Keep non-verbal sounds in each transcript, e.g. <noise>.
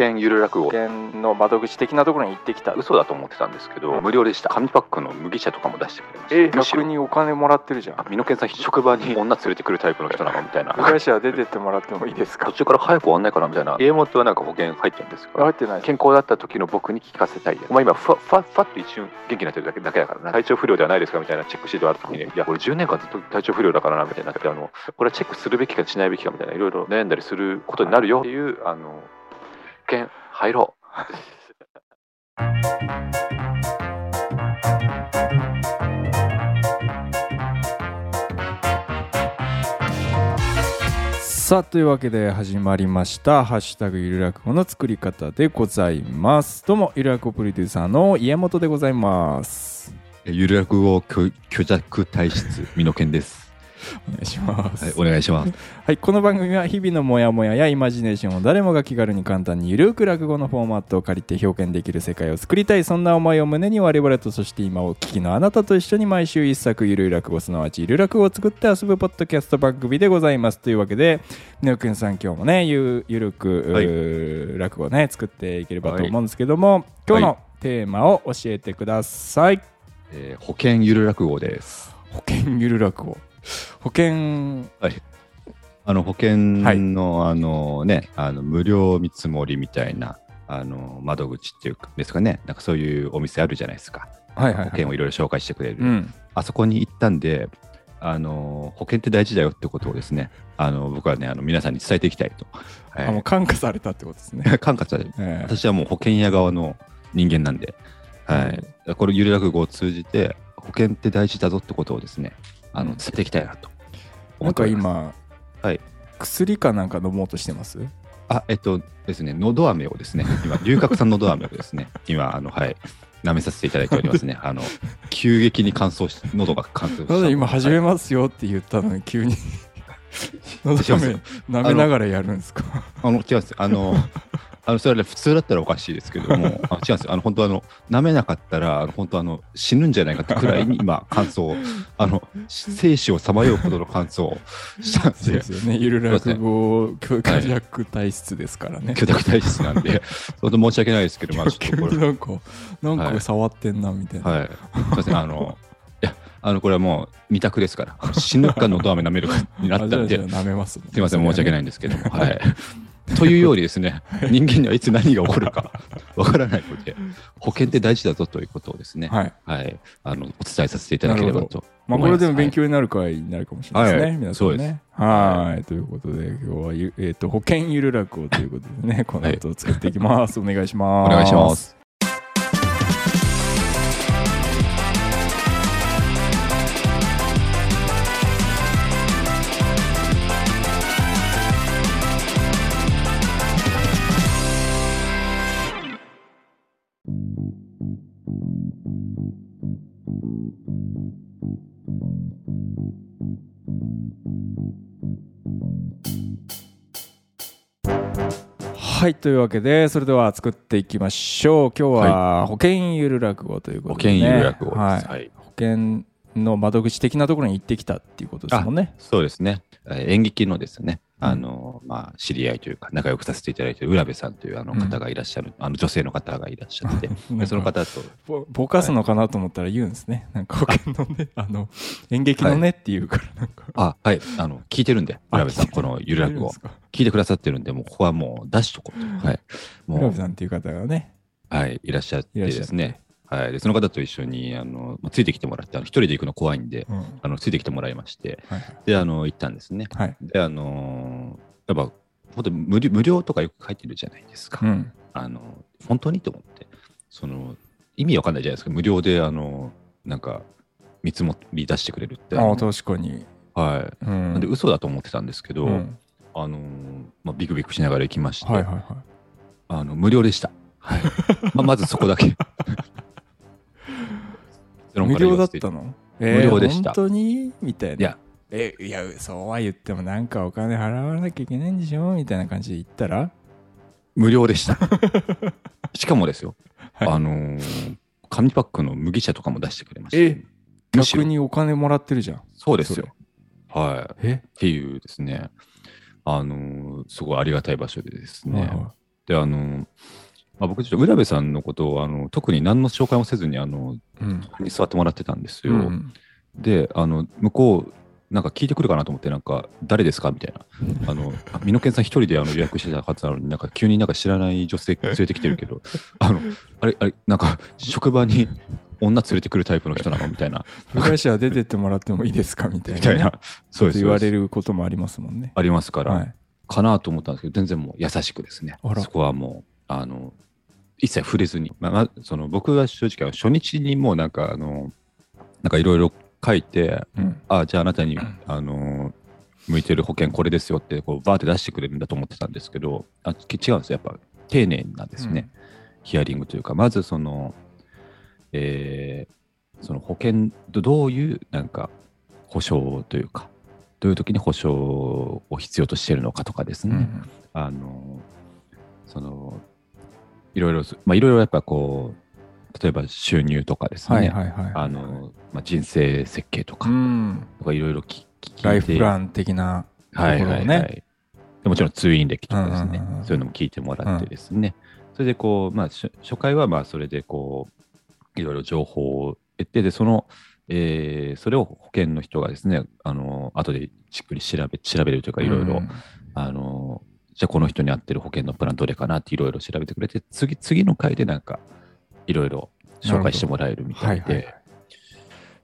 険ゆる落語。保険の窓口的なところに行ってきた。嘘だと思ってたんですけど無料でした。紙パックの麦茶とかも出してくれました。え逆にお金もらってるじゃん。あ美濃健さん職場に女連れてくるタイプの人なのみたいな。部外者は出てってもらってもいいですか？途中から早く終わんないかなみたいな。家元はなんか保険入ってるんですよ入ってない健康だった時の僕に聞かせたいお前今ふわふわふわっと一瞬元気になってるだけだけだからな。体調不良ではないですかみたいなチェックシートあった時にいや俺10年間ずっと体調不良だからなみたいになってあのこれはチェックするべきかしないべきかみたいないろいろ悩んだりすることになるよっていうあの保険入ろう。<laughs> さあというわけで始まりました「ハッシュタグゆる落語」の作り方でございます。どうもゆる落語プロデューサーの家元でございます。ゆる落語虚虚弱体質美濃健です。お願いします。はい、お願いします。はい、この番組は日々のモヤモヤやイマジネーションを誰もが気軽に簡単にゆるく落語のフォーマットを借りて表現できる世界を作りたいそんな思いを胸に我々とそして今お聞きのあなたと一緒に毎週一作ゆるい落語すなわちゆる落語を作って遊ぶポッドキャスト番組でございます。というわけでねおくんさん今日もねゆゆるく、はい落語をね作っていければと思うんですけども、今日のテーマを教えてください、えー保険ゆる落語です。保険ゆる落語保険。あの保険の、あのね、あの無料見積もりみたいなあの窓口っていうかですかね、なんかそういうお店あるじゃないですか。はいはい、はい、保険をいろいろ紹介してくれる。うん。あそこに行ったんで、あの保険って大事だよってことをですね、あの僕はね、あの皆さんに伝えていきたいと。はい。あもう感化されたってことですね、<laughs> 感化される。ええ。私はもう保険屋側の人間なんで、はい、これゆる落語を通じて保険って大事だぞってことをですねあのうん。伝えていきたいなと。なんか思っております。今、はい。薬かなんか飲もうとしてます？あえっとですねのど飴をですね今龍角散のど飴をですね <laughs> 今あのはい舐めさせていただいておりますね。あの急激に乾燥し喉が乾燥した。今始めはいますよって言ったのに急に <laughs> のど違います飴舐めながらやるんですか？あの違うんです。あのあのそれはね普通だったらおかしいですけども <laughs> あ違うんですよ。あの本当あの舐めなかったらあの本当あの死ぬんじゃないかってくらいに今乾燥 <laughs> あの生死をさまようほどの乾燥をしたんそうでですよね。ゆる落語虚弱体質ですからね、巨大体質なんで。本当申し訳ないですけどまあちょ急っとこれ。<laughs> になんかなんはいか触ってんなみたいな、はい。すいません。あのいやあのこれはもう二択ですから。死ぬかのど飴舐めるかになったんで。す。みません、申し訳ないんですけども。はい。というようにですね、<laughs> 人間にはいつ何が起こるかわからないので、保険って大事だぞということをですね、はいはい、あのお伝えさせていただければとまます。これでも勉強になる回になるかもしれないですね、はい皆さんそうでね。はい、ということで、今日はゆ、えー、と保険ゆる落語ということでね、この後作っていきます。お願いします。お願いします。はい、というわけで、それでは作っていきましょう。今日は保険ゆる落語ということで、ね。保険有落語です。はい。はい。保険の窓口的なところに行ってきたっていうことですもんね。そうですね。えー演劇のですね、あの、まあ、知り合いというか、仲良くさせていただいている浦部さんというあの方がいらっしゃる、あの女性の方がいらっしゃって、その方と、ぼぼかすのかなと思ったら言うんですね。なんか保険のね、あの、演劇のねっていうから、なんか。あ、はい、あの、聞いてるんで、あ浦部さん、このゆる落語言うんです、か聞いてくださってるんで、もうここはもう出しとこうと。はい。もう。浦部、さんっていう方がね、はい、いらっしゃってですね。はい。で、その方と一緒に、あの、まあついてきてもらって、あの一人で行くの怖いんで、うん。はいあの、ついてきてもらいまして、はい。で、あの、行ったんですね。はい。で、あのーやっぱ、本当に無料無料とかよく書いてるじゃないですか。うん。あの、本当にと思って、その、意味わかんないじゃないですか。無料で、あの、なんか、見積もり出してくれるって。ああ、確かに。はい。うん。なんで、嘘だと思ってたんですけど、うんあのーまあ、ビクビクしながら行きまして、はいはいはい。あの、無料でした。はい。<laughs> まあ、まずそこだけ。無料だったの？無料でした。本当に？みたいな。いや、え、いや、そうは言ってもなんかお金払わなきゃいけないんでしょ？みたいな感じで言ったら？無料でした。<laughs> しかもですよ、はい。あのー紙パックの麦茶とかも出してくれました。えむしろ。逆にお金もらってるじゃん。そうですよ。はい。え？っていうですね、あのーすごいありがたい場所でですね、はいはで、あの、まあ、僕、ちょっと浦部さんのことをあの特に何の紹介もせずにあのうんに座ってもらってたんですよ。うんで、あの向こう、なんか聞いてくるかなと思って、なんか、誰ですか？みたいな。あの、美濃健さん一人であの予約してたはずなのに、なんか急になんか知らない女性連れてきてるけど、あの、あれ、あれ、なんか、職場に女連れてくるタイプの人なの？みたいな。部外者は出てってもらってもいいですか？みたいな,、みたいな。そうです。言われる。ることもありますもんね。ありますから、はい。かなと思ったんですけど、全然もう優しくですねそこはもう、あの、一切触れずに。まあ、まあ、その僕が正直、初日にもうなんか、あの、なんかいろいろ書いて、うん。あじゃああなたに、あの向いてる保険これですよってこうバーって出してくれるんだと思ってたんですけどあき違うんですよやっぱ丁寧なんですね、ヒアリングというかまずその、えーその保険とどういうなんか保証というかどういう時に保証を必要としているのかとかですね、うん。あのそのいろいろまあいろいろやっぱこう例えば収入とかですね、はいはいはい。あのまあ、人生設計とか、うん。とかいろいろ聞聞いてライフプラン的なところをはいはいはね。い。でもちろん通院歴とかですね、うんうんうんそういうのも聞いてもらってですね、それでこう、まあ、初初回はまあそれでこう、いろいろ情報を得て、で、その、えーそれを保険の人がですね、あの、後でじっくり調べ、調べるというか、いろいろ、うんあの、じゃあこの人に合ってる保険のプランどれかなっていろいろ調べてくれて、次、次の回でなんか、いろいろ紹介してもらえるみたはいいはい。で、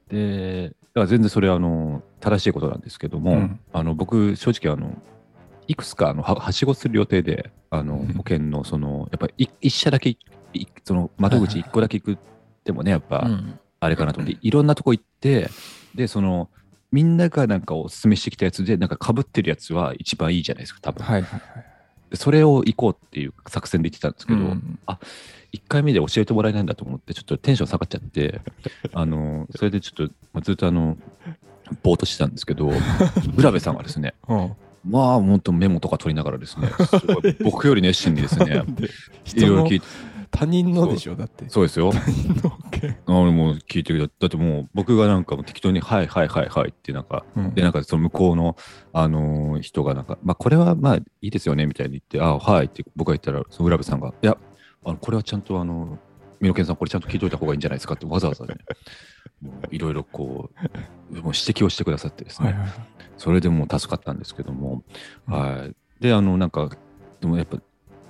で、だから全然それはあの正しいことなんですけども、うん。あの僕、正直あの、いくつかあのははしごする予定で、あのうん。保険のその、やっぱりい一社だけ、いその窓口一個だけ行くってもね、やっぱうん。あれかなと思って、いろんなとこ行って、で、その、みんながなんかお勧めしてきたやつで、なんか被ってるやつは一番いいじゃないですか、多分。はいはいはい。でそれを行こうっていう作戦で言ってたんですけど、うん1回目で教えてもらえないんだと思って、ちょっとテンション下がっちゃって、<laughs> あの、それでちょっと、まあずっとあの、ぼーっとしてたんですけど、<laughs> 浦部さんはですね、うんまあ、本当メモとか取りながらですね、すごい僕より熱心にですね、いろいろ聞いて、他人のでしょ？だって。そうですよ。他人のあのもう聞いてくれた。だってもう僕がなんかもう適当に、はいはいはいはいってなんか、うん。で、なんかその向こうの、あのー人がなんか、まあこれはまあいいですよねみたいに言って、あはいって僕が言ったら、その浦部さんが、いや、あのこれはちゃんとあの、美濃健さんこれちゃんと聞いといた方がいいんじゃないですかってわざわざね、<laughs> いろいろこう、もう指摘をしてくださってですね、はいはいはい。それでもう助かったんですけども、うん。はい。で、あの、なんか、でもやっぱ、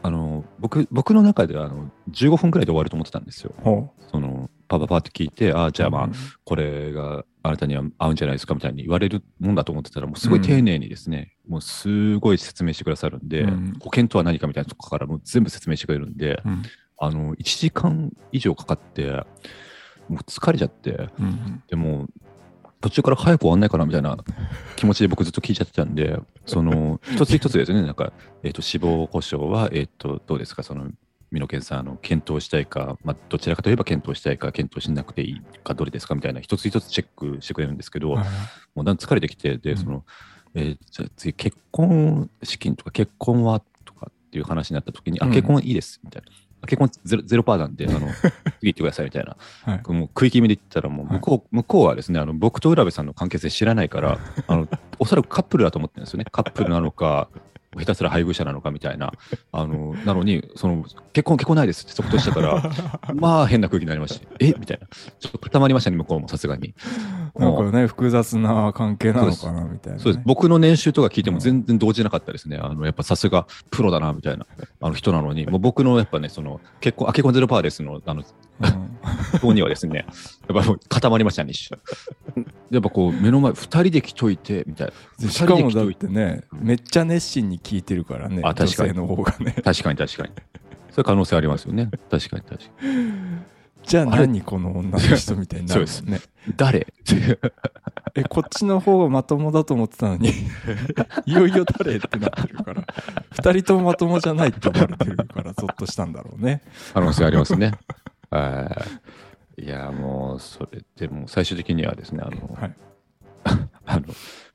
あの、僕、僕の中ではあの15分くらいで終わると思ってたんですよ。ほその、パパパって聞いて、ああ、うじゃあまあ、うん。これがあなたには合うんじゃないですかみたいに言われるもんだと思ってたら、もうすごい丁寧にですね、もうすごい説明してくださるんで、うん。保険とは何かみたいなとこからもう全部説明してくれるんで、うん。あの、1時間以上かかって、もう疲れちゃって、うん。でも、途中から早く終わんないかなみたいな気持ちで僕ずっと聞いちゃってたんで、その、一つ一つですね、なんか、えっ、と、死亡保障は、えっ、と、どうですか、その、美濃健さん、あの、検討したいか、まあ、どちらかといえば検討したいか、検討しなくていいか、どれですか？みたいな、一つ一つチェックしてくれるんですけど、もうだんだん疲れてきて、で、うん。その、えーじゃあ次、結婚資金とか結婚は？とかっていう話になった時に、あ、うん。結婚いいです、みたいな。あ結婚ゼロゼロパーなんで、<laughs> あの、次行ってください、みたいな。はいもう食い気味で言ったら、もう向こう、向こうはですね、あの、僕と浦部さんの関係性知らないから、あの、<laughs> おそらくカップルだと思ってるんですよね。カップルなのか、下手すら配偶者なのかみたいな。あの、なのに、その、結婚、結婚ないですって即答したから、<laughs> まあ変な空気になりまして、え？みたいな。ちょっと固まりましたね、向こうもさすがに。<laughs> なんかね、複雑な関係なのかなみたいなね。そうです。僕の年収とか聞いても全然動じなかったですね。あの、やっぱさすがプロだな、みたいな、あの人なのに、もう僕のやっぱね、その、結婚、あ、結婚ゼロパーですの、あの、うん方にはですね、<laughs> やっぱ固まりましたね、一瞬。やっぱこう、目の前、二人で来といて、みたいな。でしかもだっててね、めっちゃ熱心に聞いてるからね、あ確かに女性の方がね。確かに確かに。そういう可能性ありますよね。確かに確かに。じゃあ何この女の人みたいになるもんね。誰？え、こっちの方がまともだと思ってたのに、いよいよ誰ってなってるから、二人ともまともじゃないって思われてるから、ゾッとしたんだろうね。可能性ありますね。はい。いや、もう、それでもう最終的にはですね、あの、はい。<laughs> あの、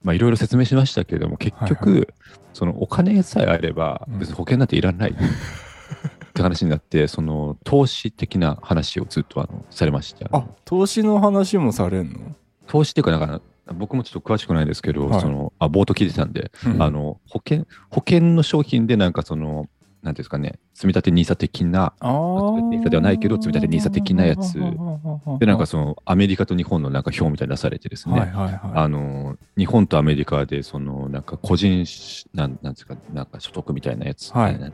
まあ、いろいろ説明しましたけれども、結局、はいそのお金さえあれば、うん。別に保険なんていらない。<laughs> って話になって、その投資的な話をずっとあのされまして、あのあ、投資の話もされんの？投資っていうか、なんか、僕もちょっと詳しくないですけど、はい。そのあ冒頭聞いてたんで、うん。あの保険保険の商品でなんかその、なんですかね、積み立て NISA 的な、あー積み立てではないけど積み立て NISA 的なやつで、なんかそのアメリカと日本のなんか表みたいに出されてですね、はいはいはい。あの日本とアメリカでそのなんか個人しなんなんですかなんか所得みたいなやつ、はいね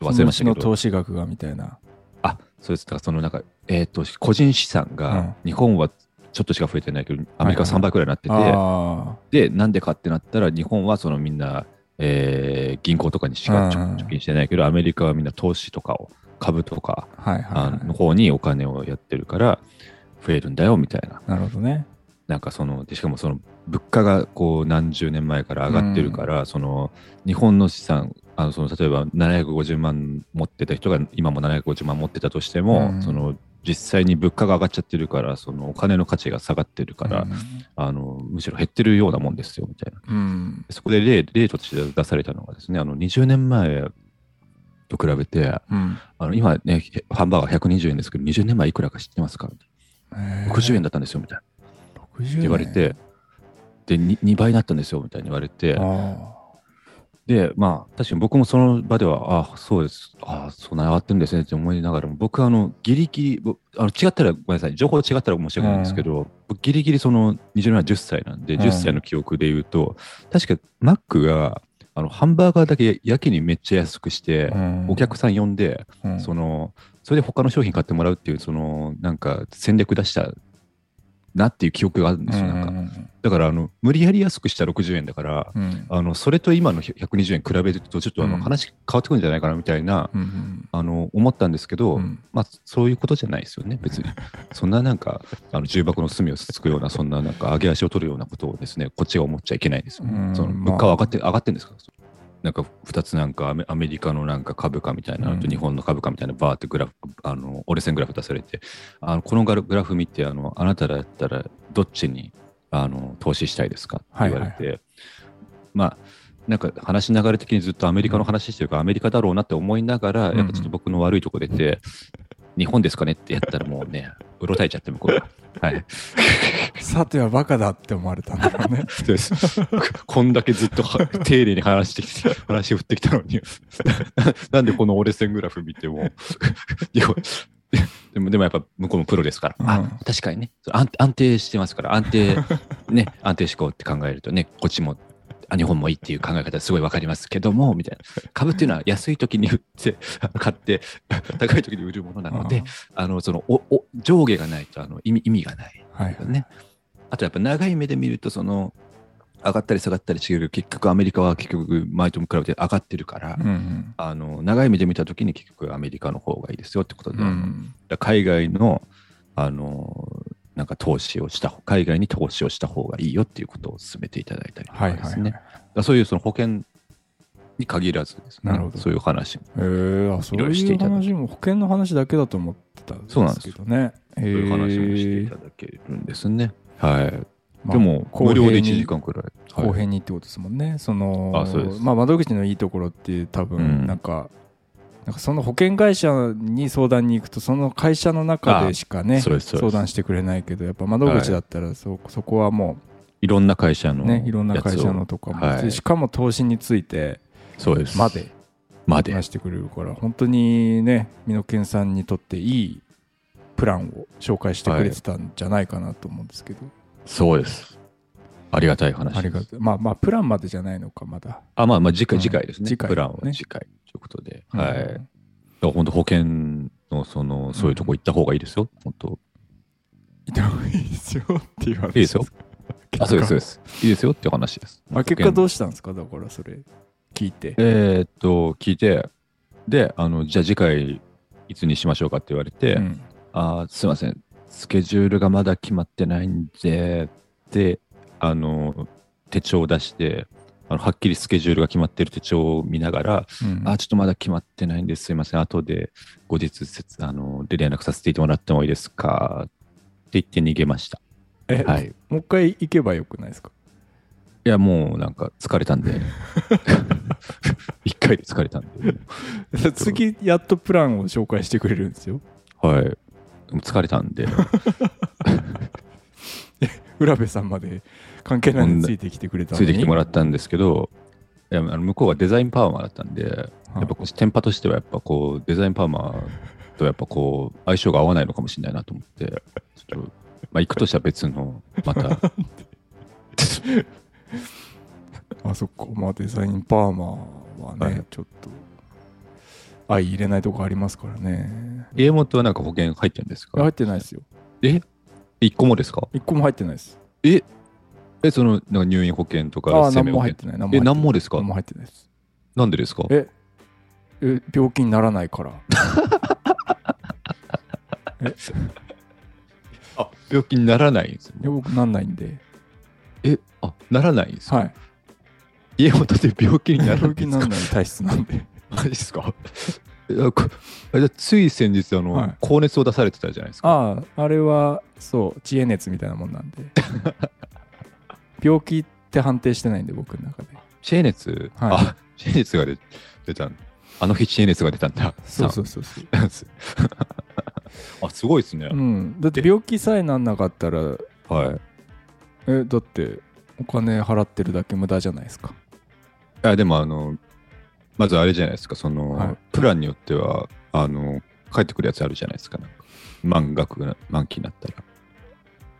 忘れましたけど投資額がみたいな。あそうですだからそのなんかえっ、と個人資産が日本はちょっとしか増えてないけどアメリカは3倍くらいになってて、あでなんでかってなったら日本はそのみんな、えー銀行とかにしかうん。貯貯金してないけど、アメリカはみんな投資とかを株とかあ、はいはい。の方にお金をやってるから増えるんだよみたいな。なるほどね。なんかそのでしかもその物価がこう何十年前から上がってるから、その日本の資産あのその例えば750万持ってた人が今も750万持ってたとしても、うん。その実際に物価が上がっちゃってるからそのお金の価値が下がってるから、あのむしろ減ってるようなもんですよみたいなうん。うん。そこで例例として出されたのがですねあの20年前と比べてうん。あの今ねハンバーガー120円ですけど20年前いくらか知ってますか？60円だったんですよみたいな。60って言われて、で 2, 2倍になったんですよみたいに言われて、あで、まあ、確かに僕もその場では、あそうです、あそんな上がってるんですねって思いながらも、僕はあのギリギリ、ぼあの違ったらごめんなさい、情報違ったら申し訳ないんですけど、僕ギリギリその20年前10歳なんで、うん。10歳の記憶で言うと、確かマックがあのハンバーガーだけやけにめっちゃ安くして、あ。お客さん呼んで、うん。そのそれで他の商品買ってもらうっていう、そのなんか戦略出したなっていう記憶があるんですよ、なんか。うん。だからあの無理やり安くした60円だから、うん。うんあのそれと今の120円比べるとちょっとあのうん話変わってくるんじゃないかなみたいな、うんうんあの思ったんですけど、うん。まあそういうことじゃないですよね別に。<laughs> そんななんかあの重箱の隅をつつくようなそんななんか上げ足を取るようなことをですねこっちが思っちゃいけないですよね、うん。そのまあ。物価は上がって、上がってんですか？なんか2つなんかアメリカのなんか株価みたいなのとうん日本の株価みたいなバーってグラフ、あの折れ線グラフ出されてあのこのグラフ見てあのあなただったらどっちにあの投資したいですかって言われて、まあなんか話の流れ的にずっとアメリカの話してるからアメリカだろうなって思いながら、うん。やっぱちょっと僕の悪いとこ出て、日本ですかねってやったらもうね、うろたえちゃって向こうが。はい。さてはバカだって思われたんだろうね。<laughs> そうです。こんだけずっとは丁寧に話してきて、話振ってきたのに、<laughs> なんでこの折れ線グラフ見ても、<laughs> いやでも、でもやっぱ向こうもプロですから、うんあ、確かにね、安安定してますから、安定、ね、安定志向って考えるとね、こっちも、あ日本もいいっていう考え方すごいわかりますけども、みたいな。株っていうのは安い時に売って、<laughs> 買って、<laughs> 高い時に売るものなので、あの、その、お、お、上下がないと、あの、意味、意味がない。はい。ね。あとやっぱ長い目で見ると、その、上がったり下がったりしてる結局アメリカは結局前と比べて上がってるから、うんうんあの長い目で見たときに結局アメリカの方がいいですよってことで、うん海外のあのなんか投資をした海外に投資をした方がいいよっていうことを進めていただいたりとはいはいはい。かですね、だからそういうその保険に限らずですねなるほど。そういう話もえー、あそういろいろしていただく話も保険の話だけだと思ってたんそうなんですけどね。そういう話もしていただけるんですね、はい。でも公無料で1平に時間くらい、はい。公平にってことですもんね。そのあそうです。まあ、窓口のいいところって多う分ん。なんか、なんかその保険会社に相談に行くとその会社の中でしかね相談してくれないけどやっぱ窓口だったらそ,、そこはもいろんな会社のうねいろんな会社のとかも、はい。でしかも投資についてそうです。までまで。話してくれるから本当にね美濃健さんにとっていいプランを紹介してくれてたんじゃないかなと思うんですけど、そうです。ありがたい話。ありがまあまあプランまでじゃないのかまだ。あ、まあまあ次回、うん。次回ですね。次回プランはね次回。ということで。うんはい。だから本当保険の、その、そういうとこ行った方がいいですよ。本当。いた方がいいですよっていう話いいですよ。あ、そうです、そうです。いいですよっていう話です。あ結果どうしたんですか？だからそれ聞いてえーっと、聞いて、で、あの、じゃあ次回、いつにしましょうかって言われて、うんあーすいません、スケジュールがまだ決まってないんで、で、あの、手帳を出して、あのはっきりスケジュールが決まってる手帳を見ながら、うんあ、ちょっとまだ決まってないんです。すいません。後で後日あので連絡させてもらってもいいですか？って言って逃げました。え、はい。いもう一回行けばよくないですか？や、もうなんか疲れたんで。<laughs> 一回で疲れたんで。<laughs> 次やっとプランを紹介してくれるんですよはい。疲れたんで。<laughs> 浦部さんまで関係ないついてきてくれたついてきてもらったんですけど、いやあの向こうはデザインパーマだったんで、やっぱこう、テンパとしてはやっぱこう、デザインパーマとやっぱこう、相性が合わないのかもしれないなと思って、ちょっと、まあ、行くとしたら別の、また、<laughs> あそっか。まあデザインパーマはね、はい。ちょっと相入れないとこありますからね。家元はなんか保険入ってるんですか？入ってないですよ。え？一個もですか？一個も入ってないです。え？え、その、なんか入院保険とかああ何生命保険。も入ってない。え、何もですか？何も入ってないです。なんでですか？ええ病気にならないから。<laughs> あ、病気にならないんですいや僕なんないんで。え、あ、ならないんですか？はい。家元で病気にならない病んですか？気にならない体質なんで。マジですか？つい先日あの、はい。高熱を出されてたじゃないですか。あああれはそう知恵熱みたいなもんなんで <laughs> 病気って判定してないんで僕の中で知恵熱、はいあ、知恵熱が出出たんあの日知恵熱が出たんだ。そうそうそうそうう。<laughs> あ、すごいですね。うんだって病気さえなんなかったらはい。えだってお金払ってるだけ無駄じゃないですかいや、でもあの、まずあれじゃないですか、その、はいプランによっては、あの、帰ってくるやつあるじゃないですか。なんか満額な、満期になったら。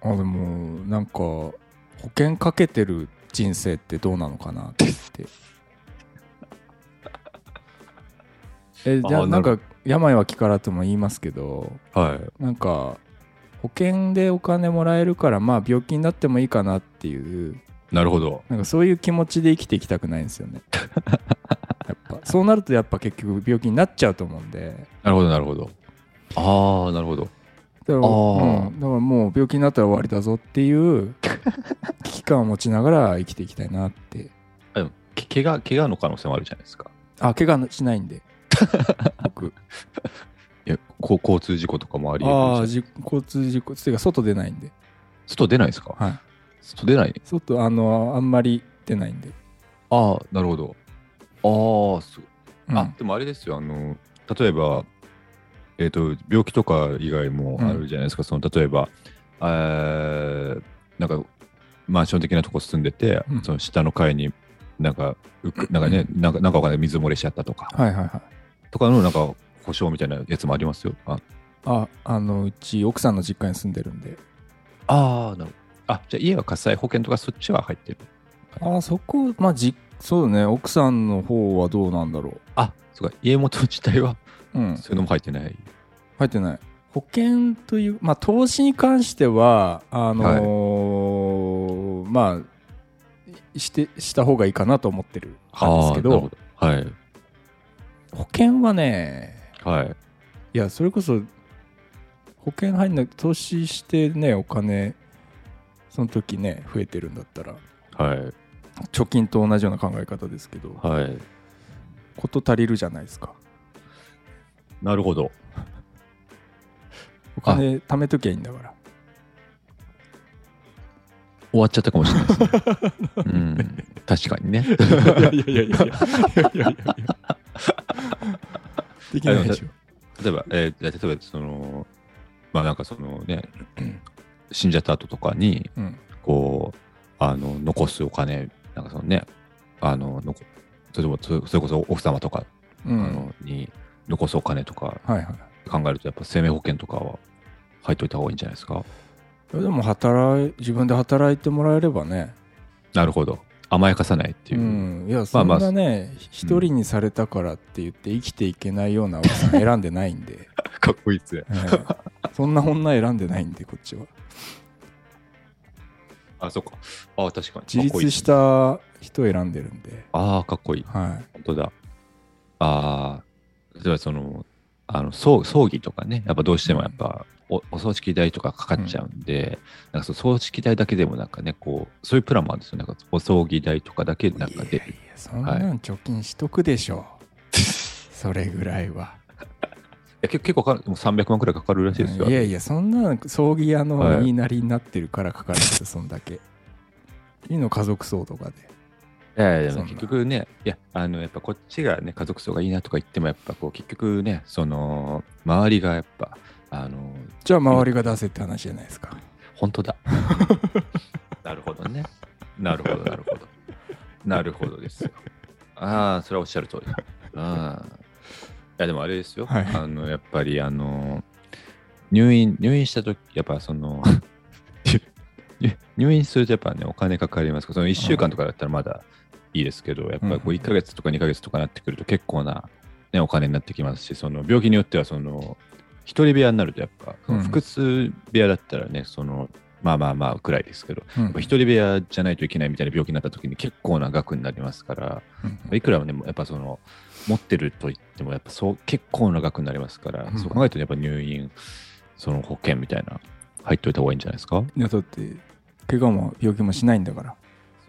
あでもなんか保険かけてる人生ってどうなのかなって言ってえじゃあなんか病は気からとも言いますけどはい。なんか保険でお金もらえるからまあ病気になってもいいかなっていうなるほど。なんかそういう気持ちで生きていきたくないんですよね <laughs> やっぱそうなるとやっぱ結局病気になっちゃうと思うんでなるほど、なるほど。ああ、なるほど。だから,、うん、だからもう病気になったら終わりだぞっていう <laughs> 危機感を持ちながら生きていきたいなって。あでもけ怪我、怪我の可能性もあるじゃないですか。あ怪我しないんで。<laughs> 僕。いや、交通事故とかもありああ交通事故っていうか外出ないんで。外出ないですか？はい。外出ない？外あのあんまり出ないんで、ああ、なるほど。ああ、すごい。うん。あ、でもあれですよ、あの、例えば、えっ、と、病気とか以外もあるじゃないですか、その、例えば、えーなんか、マンション的なとこ住んでて、うん。その下の階になんか、なんかね、なんか、なんかわかんない、水漏れしちゃったとか、はいはいはい。とかの、なんか、保証みたいなやつもありますよ。あああのうち奥さんの実家に住んでるんで。あー、なるほど。あ、じゃあ家は火災保険とかそっちは入ってる。あそこまあじそうね。奥さんの方はどうなんだろあ、そうか、家元自体は、ううんそういうのも入ってない。入ってない保険というまあ投資に関してはあのーまあしてした方がいいかなと思ってるんですけどはい。保険はねはい。いやそれこそ保険入んなく投資してねお金その時ね増えてるんだったらはい。貯金と同じような考え方ですけどはい。こと足りるじゃないですかなるほど。<laughs> お金貯めときゃいいんだから。終わっちゃったかもしれないですね。<laughs> うん、確かにね。いやいやいやいやいやいや。できないでしょ。例えば、えー、例えばその、まあなんかそのね、死んじゃった後とかに、うん、こう、あの、残すお金、なんかそのね、あの、のそそれこそ奥様とか、うん、あのに残すお金とか考えると、やっぱ生命保険とかは入っといた方がいいんじゃないですか？でも働い自分で働いてもらえればねなるほど。甘やかさないっていうう。んいやそんまあなね一人にされたからって言って生きていけないような奥さん選んでないんで、<laughs> かっこいいっすね。ええそんな女選んでないんでこっちはあ、そっか。あ、確かに。自立した人選んでるんでああ、かっこいい。は本当だ。ああ、例えばその、あの葬葬儀とかね、やっぱどうしてもやっぱ、おお葬式代とかかかっちゃうんで、なんかその葬式代だけでもなんかね、こう、そういうプランもあるんですよ。なんかお葬儀代とかだけいなんかでいやいやそんなん貯金しとくでしょ、<laughs> それぐらいは。や結結構かかる、もう300万くらいかかるらしいですよ。いやいやそんな葬儀屋のはい。言いなりになってるからかかるんですよそんだけ。いいの家族葬とかでいやいや、結局ね、いや、あの、やっぱこっちがね、家族葬がいいなとか言っても、やっぱこう、結局ね、その、周りがやっぱ、あの、じゃあ周りが出せって話じゃないですか本当だ。<laughs> なるほどね。なるほど、なるほど。なるほどですよ。ああ、それはおっしゃる通りだ。ああ。いや、でもあれですよ。はいあの、やっぱり、あの、入院、入院したとき、やっぱその、入 <laughs> 入院するとやっぱね、お金かかりますから、その1週間とかだったらまだいいですけど、やっぱりこううん。1ヶ月とか2ヶ月とかなってくると結構な、ね、お金になってきますし、その病気によっては、その、一人部屋になるとやっぱ、うん。複数部屋だったらね、その、まあまあまあくらいですけど、うん。やっぱ一人部屋じゃないといけないみたいな病気になった時に結構な額になりますから、うんいくらね、やっぱその、持ってると言っても、やっぱそう、結構な額になりますから、うん。そう考えるとやっぱ入院、その保険みたいな、入っといた方がいいんじゃないですか？いやだって怪我も病気もしないんだから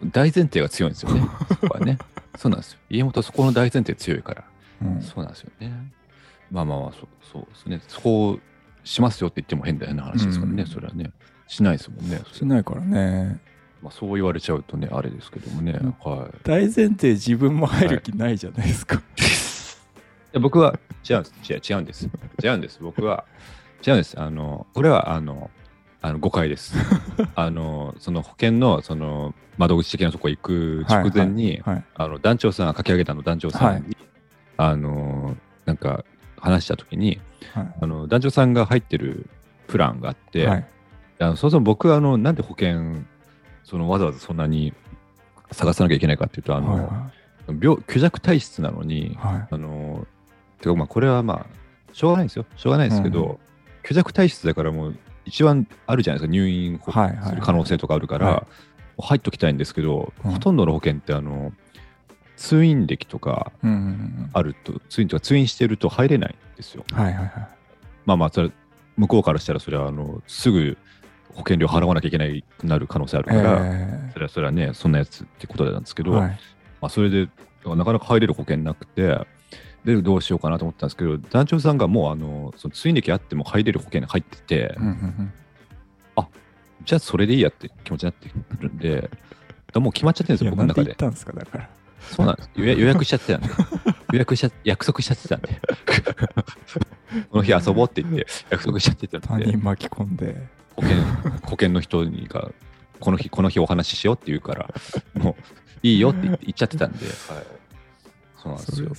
大前提が強いんですよね、そこはね。そうなんですよ。家元はそこの大前提強いから、うんそうなんですよね。まあまあまあ、そうそうですね。そこをしますよって言っても変だよな話ですからね、うんそれはね。しないですもんね。しないからねまあ、そう言われちゃうとね、あれですけどもね。うんはい。大前提自分も入る気ないじゃないですか、いや僕は違うんです。違う違うんです。違うんです。僕は違うんです。あの、これはあの、あの誤解です。<laughs> あの、その保険のその窓口的なとこ行く直前に、はいあの団長さん、書き上げたの団長さんに、あの、なんか話したときに、はい。あの団長さんが入ってるプランがあって、はい。あのそもそも僕はあの、なんで保険、そのわざわざそんなに探さなきゃいけないかっていうと、あの、は病虚弱体質なのに、いはい。あのてかまあこれはまあしょうがないですよ。しょうがないですけど、うん。虚弱体質だからもう一番あるじゃないですか入院する可能性とかあるから、はい。もう入っときたいんですけど、うん。ほとんどの保険ってあの通院歴とかうんうんうんあると通院とか通院してると入れないんですよ。はいはいはい。まあまあそれ向こうからしたらそれはあのすぐ保険料払わなきゃいけないくなる可能性あるから、えそれはそれはねそんなやつってことなんですけど、ーはい。まあ、それでなかなか入れる保険なくて、で、どうしようかなと思ったんですけど、団長さんがもう、あの、その通院歴あっても入れる保険に入ってて、うんうんうんじゃあそれでいいやって気持ちになってくるんで、もう決まっちゃってるんですよ、僕の中で。んですかだからそうなんです。予約しちゃってたんで。<laughs> 予約しちゃ、約束しちゃってたんで。<laughs> この日遊ぼうって言って、約束しちゃってた他んで人、巻き込んで保険、保険の人にが、この日、この日お話ししようって言うから、もう、いいよって言っちゃってたんで、はい。そうなんですよ。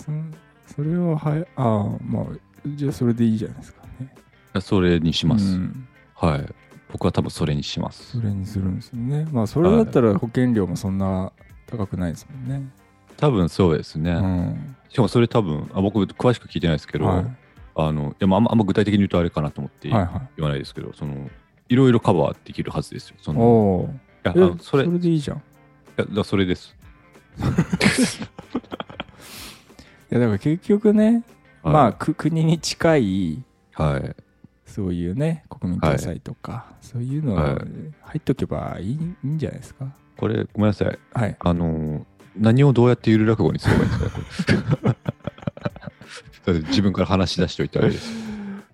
そそれははいああまあじゃあそれでいいじゃないですかねそれにします。うんはい。僕は多分それにします。それにするんですよねまあそれだったら保険料もそんな高くないですもんね多分そうですね。うんしかもそれ多分、あ僕詳しく聞いてないですけど、はいあの、でもあんまあんま具体的に言うとあれかなと思って言はいはわないですけど、その、いろいろカバーできるはずですよ。そいのいやあえのそれ、いでいいじゃんいやだそれです。<laughs> やだから結局ねはいまあく国に近いはい。そういうね国民共済とか、そういうのはい入っとけばいい,、い、いんじゃないですか？これ、ごめんなさい。はいあの、何をどうやってゆる落語にすればいいんですか？ね、これだって自分から話し出しておいてあれです。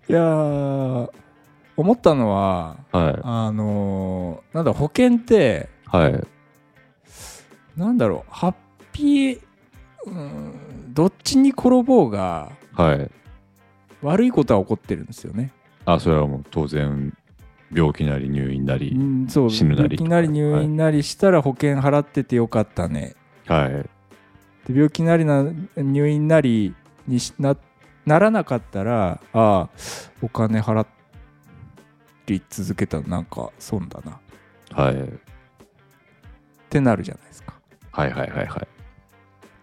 いやー思ったのははい。あのーなんだ保険ってはい。なんだろうハッピーうんどっちに転ぼうがはい。悪いことは起こってるんですよね。あ、それはもう当然、病気なり入院なり。うんそう死ぬなり病気なり入院なりしたら保険払っててよかったね。はい。で病気なりな入院なりにしなならなかったらああお金払り続けたらなんか損だなっはい。てなるじゃないですか。はいはいはいはい。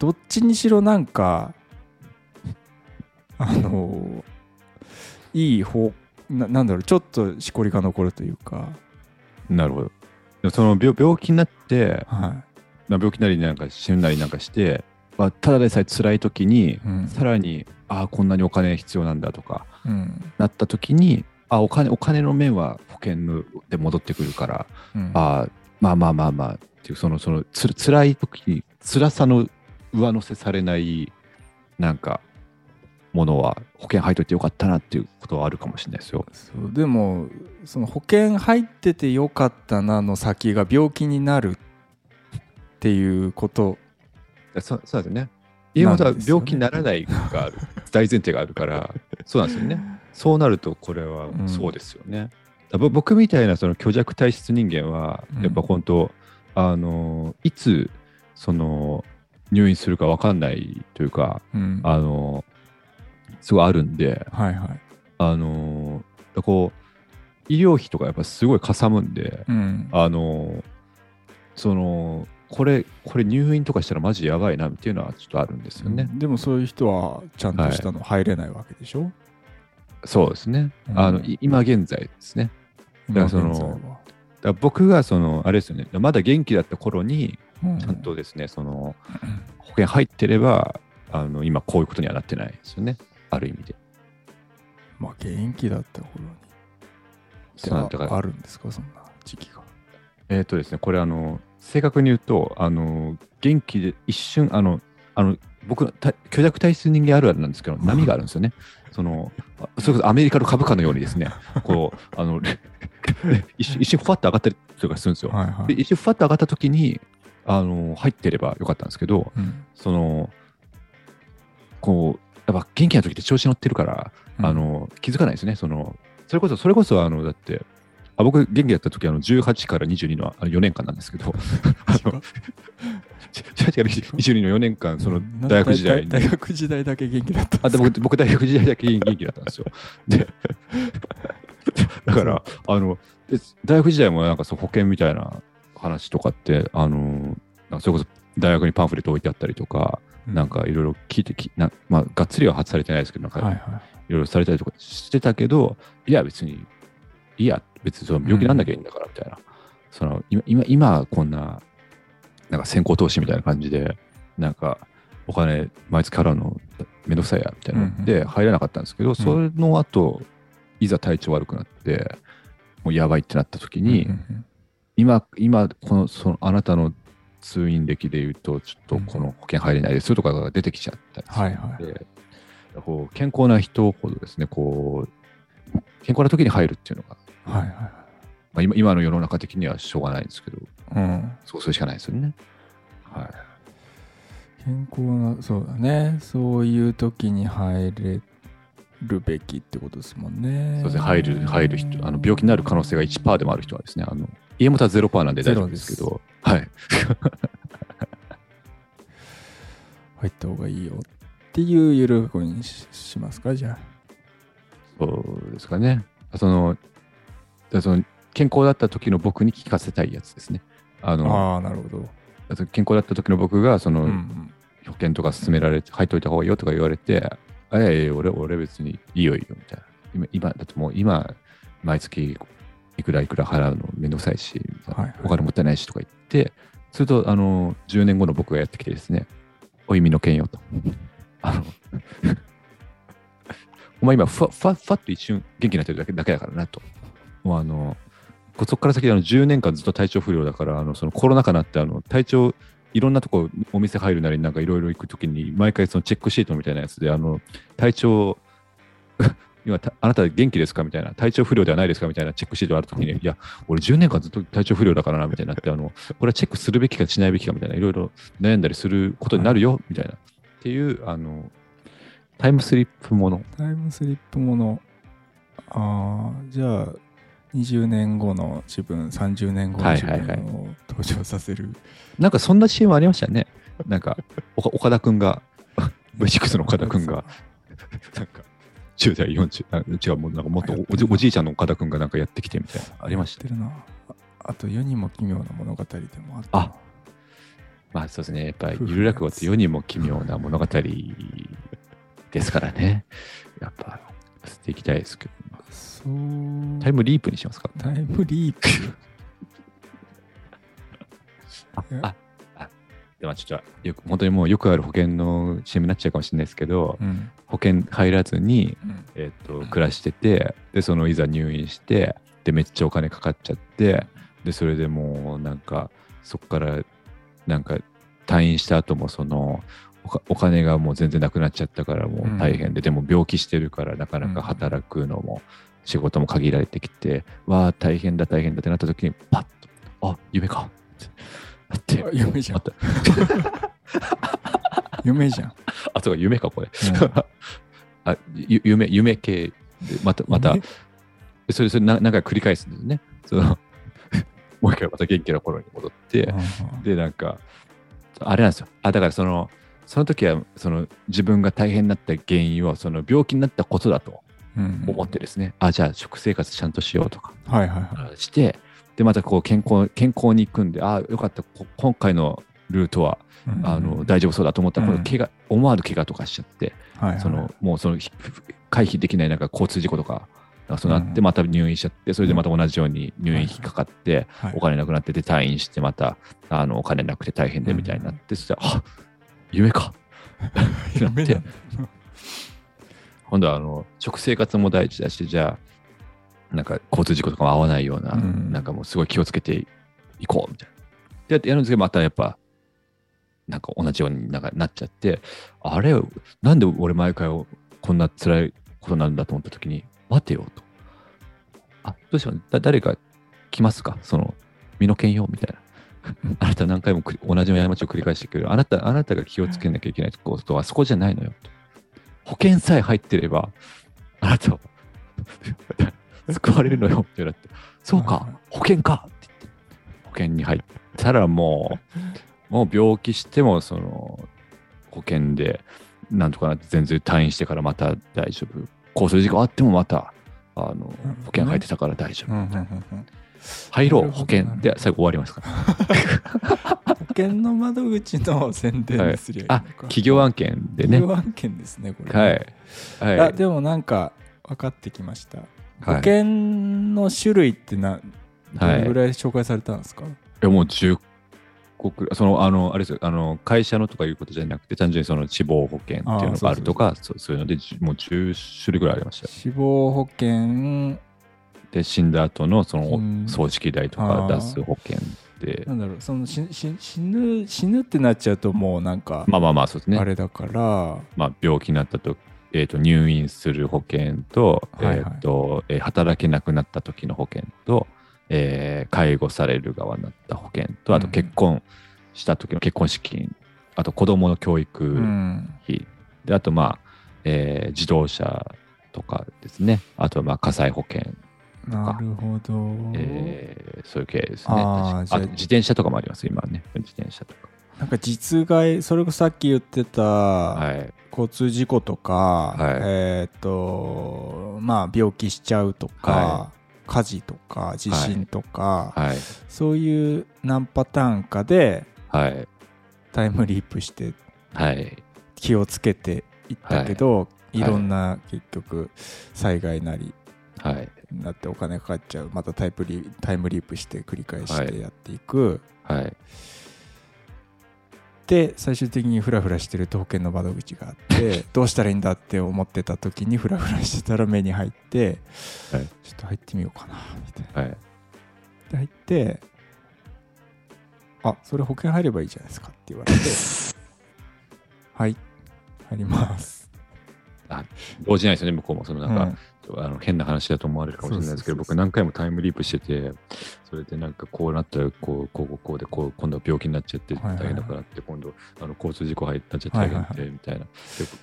どっちにしろなんか <laughs> あのいい方ななんだろうちょっとしこりが残るというか、なるほど。でもその病病気になって、はまあ、病気なりなんか死ぬなりなんかして、まあ、ただでさえ辛い時にい、うん。さらにああこんなにお金必要なんだとかうん。なった時にあお金お金の面は保険ので戻ってくるから、うん。あまあまあまあまあっていうそのそのつ辛い時に辛さの上乗せされないなんかものは保険入っといてよかったなっていうことはあるかもしれないですよ。そうでもその保険入っててよかったなの先が病気になるっていうことそそうですよね。家元は病気にならないがある、大前提があるから、そうなんですよね。そうなると、これはうんそうですよね。だぼ僕みたいなその虚弱体質人間は、うんやっぱ本当、あのいつその入院するか分かんないというか、うん。あの、すごいあるんで、はいはい。あの、こう、医療費とかやっぱすごいかさむんで、うん。あの、その、これ、これ入院とかしたらマジやばいなっていうのはちょっとあるんですよね。でもそういう人はちゃんとしたの入れないわけでしょ、そうですね。うん。あの、い今現在ですね。だからその僕がその、あれですよね、まだ元気だった頃に、うんちゃんとですね、その、保険入ってれば、あの、今こういうことにはなってないですよね。ある意味で。まあ元気だった頃にそうだからあるんですか？そんな時期がえっ、とですね、これあの、正確に言うと、あの、元気で一瞬、あの、あの、僕、た虚弱体質人間あるあるなんですけど、波があるんですよね。その、あそれこそアメリカの株価のようにですね、<laughs> こう、あの、<laughs> 一瞬、一瞬ふわっと上がったりとかするんですよ。はいはいで、一瞬ふわっと上がった時に、あの、入ってればよかったんですけど、うんその、こう、やっぱ元気な時って調子乗ってるから、うんあの、気づかないですね。その、それこそ、それこそ、あの、だって、あ僕、元気だった時あの18から22のあ4年間なんですけど、<laughs> あの18から22の4年間、その大学時代に。大大学時代だけ元気だったあで僕、僕大学時代だけ元気だったんですよ。<laughs> で、だから、あの、で大学時代もなんかそう保険みたいな話とかって、あの、なんかそれこそ大学にパンフレット置いてあったりとか、なんかいろいろ聞いてきな、まあ、がっつりは発されてないですけど、なんかはいろいろされたりとかしてたけど、いや、別に、いいや、別にその病気なんなきゃいいんだから、みたいな。その今、今、今こんな、なんか先行投資みたいな感じで、なんか、お金、毎月払うのめんどくさいや、みたいな。ので、入らなかったんですけど、その後、いざ体調悪くなって、もうやばいってなった時に、うんうん今、今、この、その、あなたの通院歴で言うと、ちょっとこの保険入れないですとかが出てきちゃったりするはいはい。ので、こう健康な人ほどですね、こう、健康な時に入るっていうのが、はいはい。まあ、今今の世の中的にはしょうがないんですけど、うん。そうするしかないですよね。はい。健康なそうだね。そういう時に入れるべきってことですもんね。そうですね、入る、入る人、あの病気になる可能性が1%でもある人はですね、あの家元は0%なんで大丈夫ですけど、はい。<laughs> 入った方がいいよっていうゆるくにししますか？じゃそうですかね。その、だその健康だった時の僕に聞かせたいやつですね。ああの、ああなるほど、健康だった時の僕が、その、うんうん。保険とか勧められて、入っといた方がいいよとか言われて、あいやいや、俺、俺別にいいよいいよみたいな。今、今だってもう今、毎月いくらいくら払うのめんどくさいし、お金もったいないしとか言って、すると、あの、10年後の僕がやってきてですね、お意味の件よと。あの、<laughs> お前今、ふわふわふわっと一瞬元気になってるだけだけだからなと。もうあの、こそこから先あの10年間ずっと体調不良だから、あのそのコロナ禍になってあの体調、いろんなとこお店入るなりなんかいろいろ行くときに、毎回そのチェックシートみたいなやつで、あの体調、<laughs> 今たあなた元気ですか？みたいな、体調不良ではないですか？みたいなチェックシートがあるときに、いや、俺10年間ずっと体調不良だからなみたいになって、あのこれはチェックするべきかしないべきかみたいな、いろいろ悩んだりすることになるよみたいな、っていうあのタイムスリップもの。タイムスリップもの。ああじゃあ20年後の自分30年後の自はいはいはい分を登場させる、なんかそんな CM ありましたね。なんか、岡田くんが、V6 の岡田くんが、なんか、10代、40、あ違う、もうなんかもっとおじおじいちゃんの岡田くんがなんかやってきてみたいな、ありましたてるな。ああと世にも奇妙な物語でもあった。なあ。まあそうですね、やっぱり、ゆる落語って世にも奇妙な物語ですからね。やっぱ、捨ていきたいですけど、タイムリープにしますか？タイムリープ。あ、あ、でもちょっと、よく、本当にもうよくある保険の CM になっちゃうかもしれないですけど、うん。保険入らずに、うん。えっと暮らしててでそのいざ入院してでめっちゃお金かかっちゃってでそれでもうなんかそこからなんか退院した後もそのお金がもう全然なくなっちゃったからもう大変で、でも病気してるからなかなか働くのも仕事も限られてきて、わあ大変だ大変だってなった時にパッとあ夢か。って。なっ夢じゃん。夢じゃん。あ <laughs> そうか夢かこれ。<laughs> あゆ夢夢系でまたまた夢それそれな何回繰り返すんですね。そのもう一回また元気な頃に戻って、で、なんか、あれなんですよ。あ、だからその、その時は、その自分が大変になった原因を、その病気になったことだとうん思ってですね、あ、じゃあ食生活ちゃんとしようとか。はいはいはい。して、で、またこう健康、健康に行くんで、あ、よかった、こ今回のルートは、あの、大丈夫そうだと思った。ら、こうん。の怪我、思わぬ怪我とかしちゃって、はいはいその、もうその、ひ回避できないなんか交通事故とか、かそうなって、うんまた入院しちゃって、それでまた同じように入院引っかかって、はい。お金なくなってて退院してまたあのお金なくて大変でみたいになって、そしたらあ夢かってなって夢だ <laughs> 今度はあの食生活も大事だしじゃあなんか交通事故とかも合わないような、うんなんかもうすごい気をつけていこうみたいな。でやってやるんですけどまたやっぱなんか同じようになんかなっちゃってあれなんで俺毎回こんな辛いことなんだと思った時に待てよと。あどうしようだ誰か来ますか？その身の剣よみたいな。<laughs> あなた何回も同じ過ちを繰り返してくる。あなた、あなたが気をつけなきゃいけないことはそこじゃないのよと。保険さえ入ってれば、あなたは <laughs> 救われるのよって言われて、そうか、保険かって言って、保険に入ったらもう、もう病気しても、その、保険で、なんとかなって全然退院してからまた大丈夫。交通事故あってもまた、あの、保険入ってたから大丈夫。入ろう、保険。で、最後終わりますから。保険の窓口の宣伝ですりゃいいのあか、企業案件でね。企業案件ですね、これね。はい。はい。あでもなんか分かってきました。保はい険の種類ってな、どはいれぐらい紹介されたんですか、いやもう10個くらいその、あの、あれですよ、あの、会社のとかいうことじゃなくて、単純にその死亡保険っていうのがあるとか、そういうので、じもう10種類ぐらいありましたよ。死亡保険、で、死んだ後のそうん。の葬式代とか出す保険で、なんだろう、そのしし死ぬ死ぬってなっちゃうともうなんか、まあまあまあ、そうですね。あれだから、まあ、病気になったと、えー、と入院する保険と,、はいはい。えーとえー働けなくなった時の保険と、えー介護される側になった保険とあとうん結婚した時の結婚資金、あと子供の教育うん、費、であとまあ、えー自動車とかですね。あとまあ火災保険、なるほど。えーそういう系ですね。ああ自転車とかもあります今はね。自転車とか。なんか実害、それこそさっき言ってた、はい。交通事故とか、はい。えっ、と、まあ病気しちゃうとか、は火事とか地震とか、はい。そういう何パターンかではい。タイムリープしてはい。気をつけていったけど、い。い、ろんな結局災害なり。はいなってお金かかっちゃうまたタイプリタイムリープして繰り返しはい。てやっていく、はい。で最終的にフラフラしてると保険の窓口があって <laughs> どうしたらいいんだって思ってた時にフラフラしてたら目に入って、はい。ちょっと入ってみようかなみたいな。はい。で入ってあそれ保険入ればいいじゃないですかって言われて <laughs> はい。入ります。動じないですよね向こうも。そのなんか、うんあの変な話だと思われるかもしれないですけど、僕何回もタイムリープしてて、それでなんかこうなったらこう、こう、こうこうで、こう、今度は病気になっちゃって大変だからって、今度、あの交通事故入っちゃって大変みたいな。で、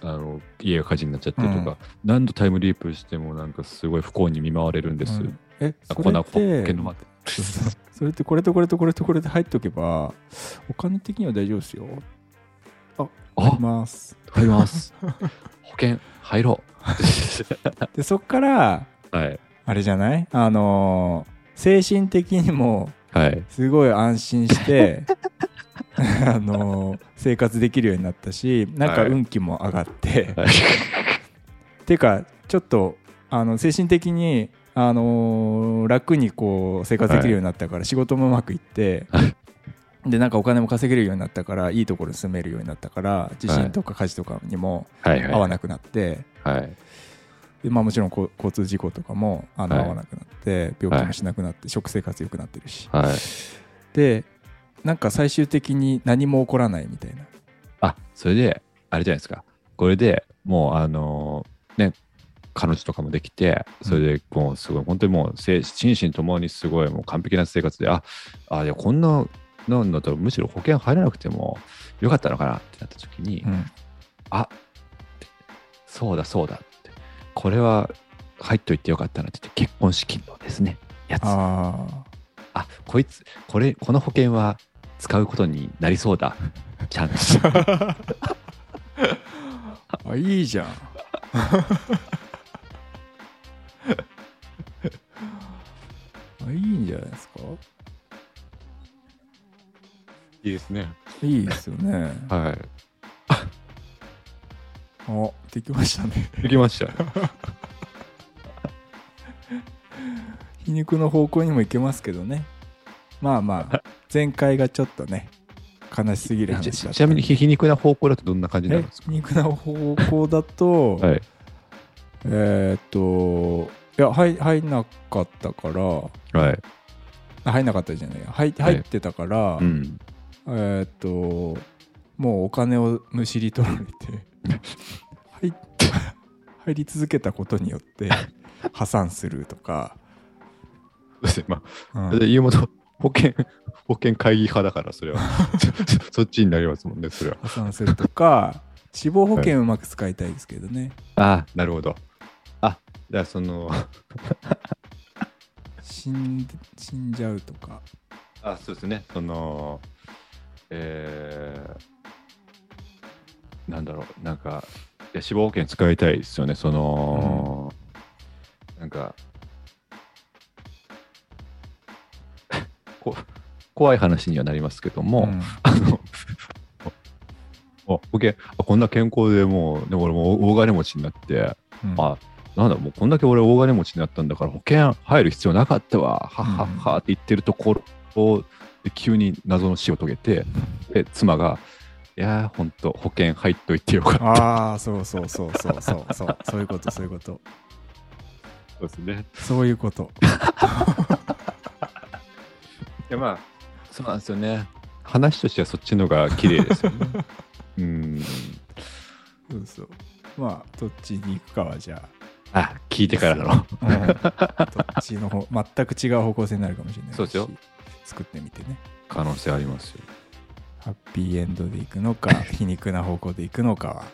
あの、家が火事になっちゃってとか、うん何度タイムリープしてもなんかすごい不幸に見舞われるんです。うんえあそこんな保れってそれってこれとこれとこれとこれで入っておけばお金的には大丈夫ですよ。入ります。入ります。保険入ろ <laughs> でそっからう。はい。あれじゃない？あのー精神的にもはい。すごい安心して <laughs> あのー生活できるようになったしなんかはい運気も上がって、はい。ていうかちょっとあの精神的に、あのー楽にこう生活できるようになったから、仕事もうまくいって、はいでなんかお金も稼げるようになったからいいところに住めるようになったから地震とか火事とかにもはい。合わなくなって、はい。でまあ、もちろん交通事故とかもあのはい合わなくなって病気もしなくなって、食生活良くなってるしはい。でなんか最終的に何も起こらないみたいなあ、それで、あれじゃないですか。これでもう、あのーね、彼女とかもできて、それでもうすごい、本当にもう精、心身ともにすごいもう完璧な生活で、あ、あ、いや、こんな、なんだったらむしろ保険入らなくてもよかったのかなってなった時に、うんあ、そうだそうだって、これは入っといてよかったなって言って、結婚資金のですね、やつ。ああこいつ、これ、この保険は使うことになりそうだ。ちゃんと。<laughs> あいいじゃん <laughs> あいいんじゃないですか？いいですね。いいですよねはあできましたねい。できました。<laughs> 皮肉の方向にもいけますけどねまあまあ前回がちょっとね悲しすぎる話だったちちなみに皮肉な方向だとどんな感じになんですか？皮肉な方向だと、<laughs> はい。えーっといや入入んなかったからはい。あ入んなかったじゃない入入ってたから、うん。えーっともうお金をむしり取られて入 <laughs> 入り続けたことによって <laughs> 破産するとか、そうですね。まうんあ、で家元、保険、<laughs> 保険会議派だから、それは。そっちになりますもんね、それは。破産するとか死亡保険うまく使いたいですけどね、ああ、なるほど。あ、じゃあその、死ん死んじゃうとかあそうですね、その、えー、なんだろう、なんか、いや死亡保険使いたいですよね、その、なんか、<laughs> こ怖い話にはなりますけども、うん。あの、<laughs> あ保険あこんな健康でもう、でも俺もう大金持ちになって、うん。あなんだ、もうこんだけ俺大金持ちになったんだから保険入る必要なかったわ、はっはっはって言ってるところで急に謎の死を遂げて、で妻が、いやー、ほんと保険入っといてよかった。ああそうそうそうそうそうそうそういうことそういうことそうですね。そういうこと <laughs> いやまあ、そうなんですよね。話としてはそっちのが綺麗ですよね。<laughs> うん。そうそうまあどっちに行くかはじゃあ、聞いてからの。あ、うん、どっちの方全く違う方向性になるかもしれないしそうですよ作ってみてね。可能性ありますよ。ハッピーエンドで行くのか <laughs> 皮肉な方向で行くのかは。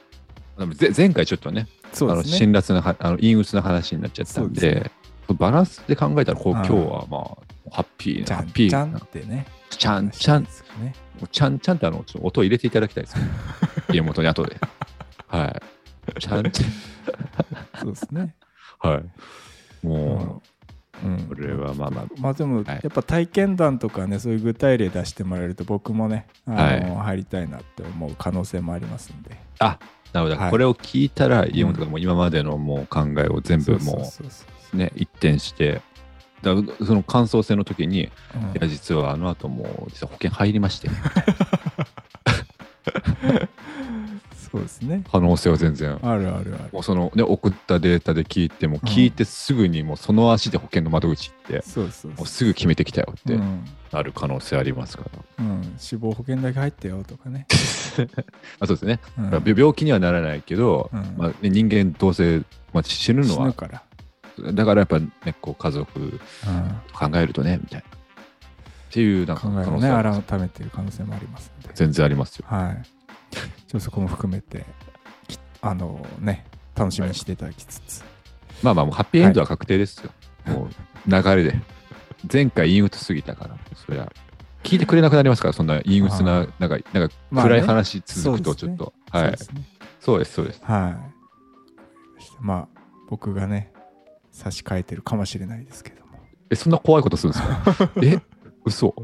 でもぜ前回ちょっとね、あのそうですね。辛辣なはあの陰鬱な話になっちゃったんで、そうでバランスで考えたらこううん。今日はまあハッピーなハッピちゃんってね。ちゃんちゃん。ね。ちゃんちゃんってあのちょっと音を入れていただきたいですね。<laughs> 家元に後で。はい。ちゃんちそうですね。ゃんはい。もうんうこれはまあまあ。まあでもはい。やっぱ体験談とかねそういう具体例出してもらえると僕もねあの、はい。入りたいなって思う可能性もありますんで。あなるほど、はい。これを聞いたら家元がもう今までのもう考えを全部もそうね一転して。だその感想戦の時に、いうん。や実はあの後もう実は保険入りまして <laughs> そうですね。可能性は全然。あるあるある。もうそのね送ったデータで聞いても聞いてすぐにもうその足で保険の窓口行って、そうそうそう。もうすぐ決めてきたよってうん。なる可能性ありますから、うん、死亡保険だけ入ってよとかね、<laughs> あそうですね、うん。病気にはならないけど、うん。まあね、人間どうせ、まあ、死ぬのは死ぬから、だからやっぱねこう家族うん、考えるとねみたいな。っていうなんか考えを可能ね性あります。改めている可能性もあります全然ありますよ。はい <laughs> ちょっとそこも含めてきあのね楽しみにしていただきつつ、まあまあもうハッピーエンドは確定ですよ、もう流れで。前回陰鬱すぎたからそりゃ。聞いてくれなくなりますからそんな陰鬱ななんかなんか暗い話続くとちょっと、はい。そうですねそうです。そうですはい。まあ僕がね差し替えてるかもしれないですけども。えそんな怖いことするんですか？<laughs> え？嘘？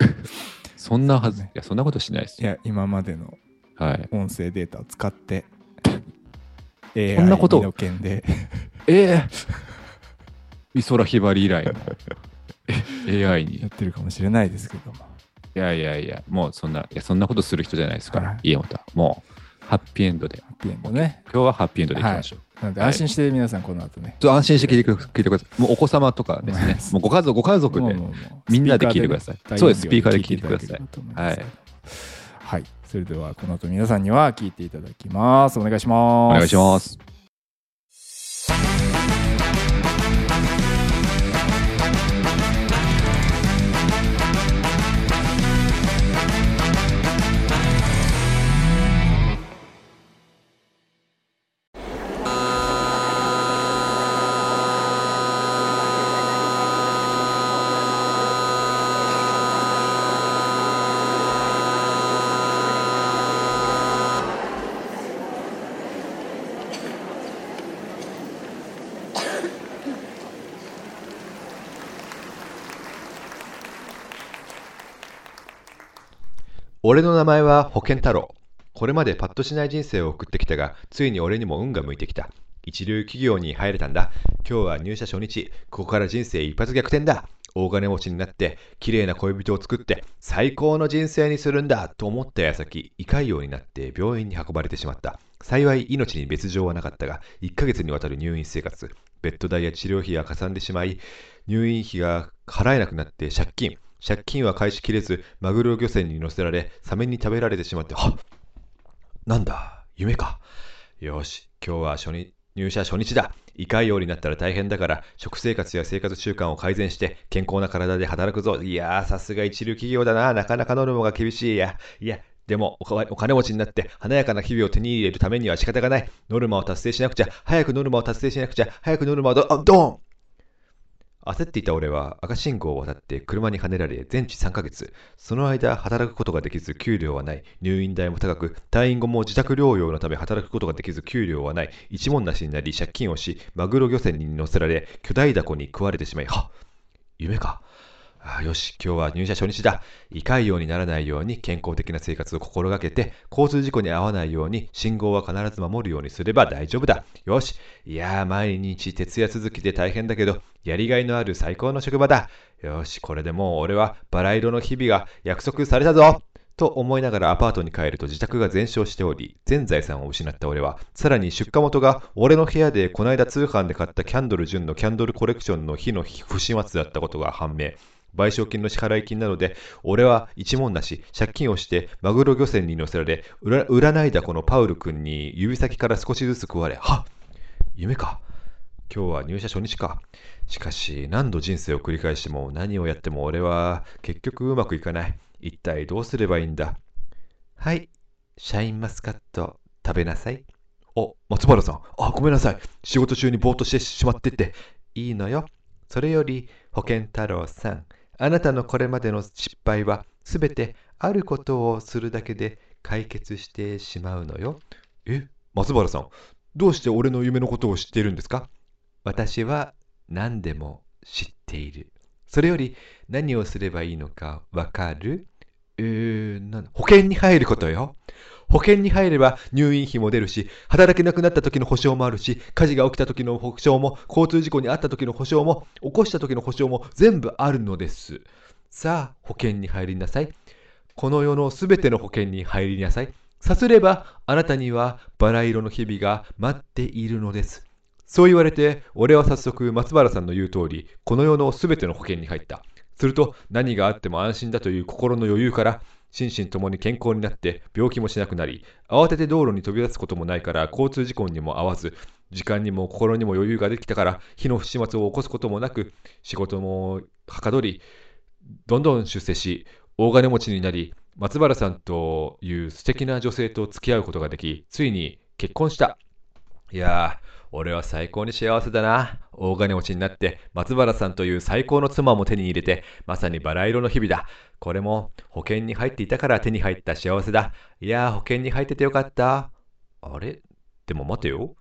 <laughs> そんなはずいやそんなことしないですよ。いや今までのはい音声データを使って <laughs> そ AI んなこと。の件で。ええ美空ひばり以来の <laughs> え AI に。やってるかもしれないですけど。もいやいやいやもうそんないやそんなことする人じゃないですから、はい。家元は。もうハッピーエンドで。ハッピーエンドね。今日はハッピーエンドでいきましょう、なのではい。安心して皆さんこの後ね、ちょっと安心して聞いてく聞いてください。もうお子様とかですね。もうご家族、ご家族でみんなで聞いてください。そうです。スピーカーで聞いてください。大音量で聞い。はいそれではこの後皆さんには聞いていただきますお願いしますお願いします。俺の名前は保健太郎。これまでパッとしない人生を送ってきたが、ついに俺にも運が向いてきた。一流企業に入れたんだ。今日は入社初日。ここから人生一発逆転だ。大金持ちになって、綺麗な恋人を作って、最高の人生にするんだと思った矢先、胃潰瘍になって病院に運ばれてしまった。幸い命に別状はなかったが、1ヶ月にわたる入院生活。ベッド代や治療費がかさんでしまい、入院費が払えなくなって借金。借金は返しきれず、マグロ漁船に乗せられ、サメに食べられてしまって、はっなんだ、夢か。よし、今日は初日、入社初日だ。胃潰瘍になったら大変だから、食生活や生活習慣を改善して、健康な体で働くぞ。いやー、さすが一流企業だな。なかなかノルマが厳しいや。いや、でもお金持ちになって華やかな日々を手に入れるためには仕方がない。ノルマを達成しなくちゃ。早くノルマを達成しなくちゃ。早くノルマをど、あ、ドン焦っていた俺は赤信号を渡って車にはねられ全治3ヶ月。その間働くことができず給料はない。入院代も高く、退院後も自宅療養のため働くことができず給料はない。一文なしになり借金をし、マグロ漁船に乗せられ、巨大ダコに食われてしまい、は夢か。あよし、今日は入社初日だ。胃潰瘍にならないように健康的な生活を心がけて、交通事故に遭わないように信号は必ず守るようにすれば大丈夫だ。よし。いやー、毎日徹夜続きで大変だけど、やりがいのある最高の職場だ。よし、これでもう俺はバラ色の日々が約束されたぞと思いながらアパートに帰ると自宅が全焼しており、全財産を失った俺は、さらに出荷元が俺の部屋でこの間通販で買ったキャンドル純のキャンドルコレクションの火の不始末だったことが判明。賠償金の支払い金なので、俺は一文なし、借金をして、マグロ漁船に乗せられ、占いだこのパウル君に指先から少しずつ食われ、はっ夢か。今日は入社初日か。しかし、何度人生を繰り返しても何をやっても俺は結局うまくいかない。一体どうすればいいんだはい、シャインマスカット食べなさい。お、松原さん。あ、ごめんなさい。仕事中にぼーっとしてしまってて。いいのよ。それより、保健太郎さん。あなたのこれまでの失敗は、すべてあることをするだけで解決してしまうのよ。え、松原さん。どうして俺の夢のことを知っているんですか？私は何でも知っている。それより何をすればいいのかわかるえー、なんだ保険に入ることよ。保険に入れば入院費も出るし、働けなくなった時の保証もあるし、火事が起きた時の保証も、交通事故に遭った時の保証も、起こした時の保証も全部あるのです。さあ、保険に入りなさい。この世のすべての保険に入りなさい。さすれば、あなたにはバラ色の日々が待っているのです。そう言われて、俺は早速松原さんの言う通り、この世のすべての保険に入った。すると、何があっても安心だという心の余裕から、心身ともに健康になって病気もしなくなり、慌てて道路に飛び出すこともないから交通事故にも遭わず、時間にも心にも余裕ができたから、火の不始末を起こすこともなく、仕事もはかどり、どんどん出世し、大金持ちになり、松原さんという素敵な女性と付き合うことができ、ついに結婚した。いやー、俺は最高に幸せだな。大金持ちになって、松原さんという最高の妻も手に入れて、まさにバラ色の日々だ。これも保険に入っていたから手に入った幸せだ。いやー、保険に入っててよかった。あれ？でも待てよ。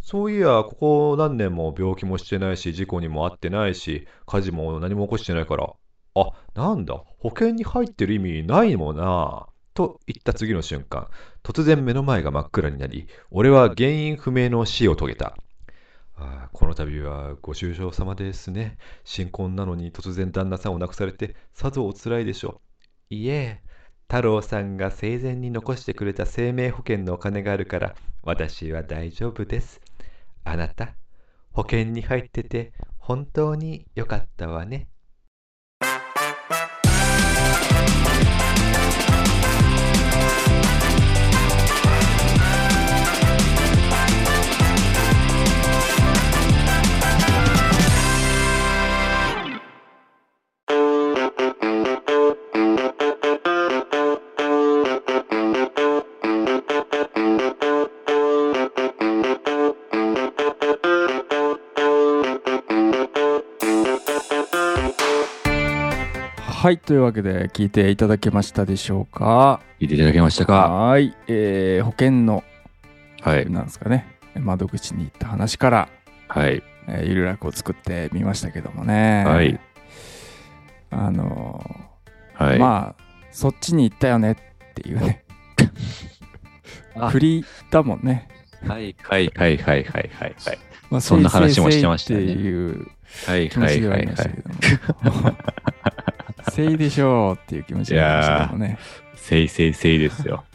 そういや、ここ何年も病気もしてないし、事故にも遭ってないし、火事も何も起こしてないから。あ、なんだ、保険に入ってる意味ないもんな。と言った次の瞬間、突然目の前が真っ暗になり、俺は原因不明の死を遂げた。あこの度はご愁傷様ですね。新婚なのに突然旦那さんを亡くされて、さぞお辛いでしょう。いえ、太郎さんが生前に残してくれた生命保険のお金があるから、私は大丈夫です。あなた、保険に入ってて本当によかったわね。はいというわけで聞いていただけましたでしょうか？聞いていただけましたか？はい、えー保険のはい。なんですかね窓口に行った話から、はい。えーゆるらくを作ってみましたけどもねはいあのはい。ーまあそっちに行ったよねっていうね。あ振りだもんね。はいはいはいはいはいはいはい。まあそんな話もしてましたねっていうはい気持ちではありはいはいはましたけい。せいでしょうっていう気持ちではありましたけどね。せいせいせいですよ。<laughs>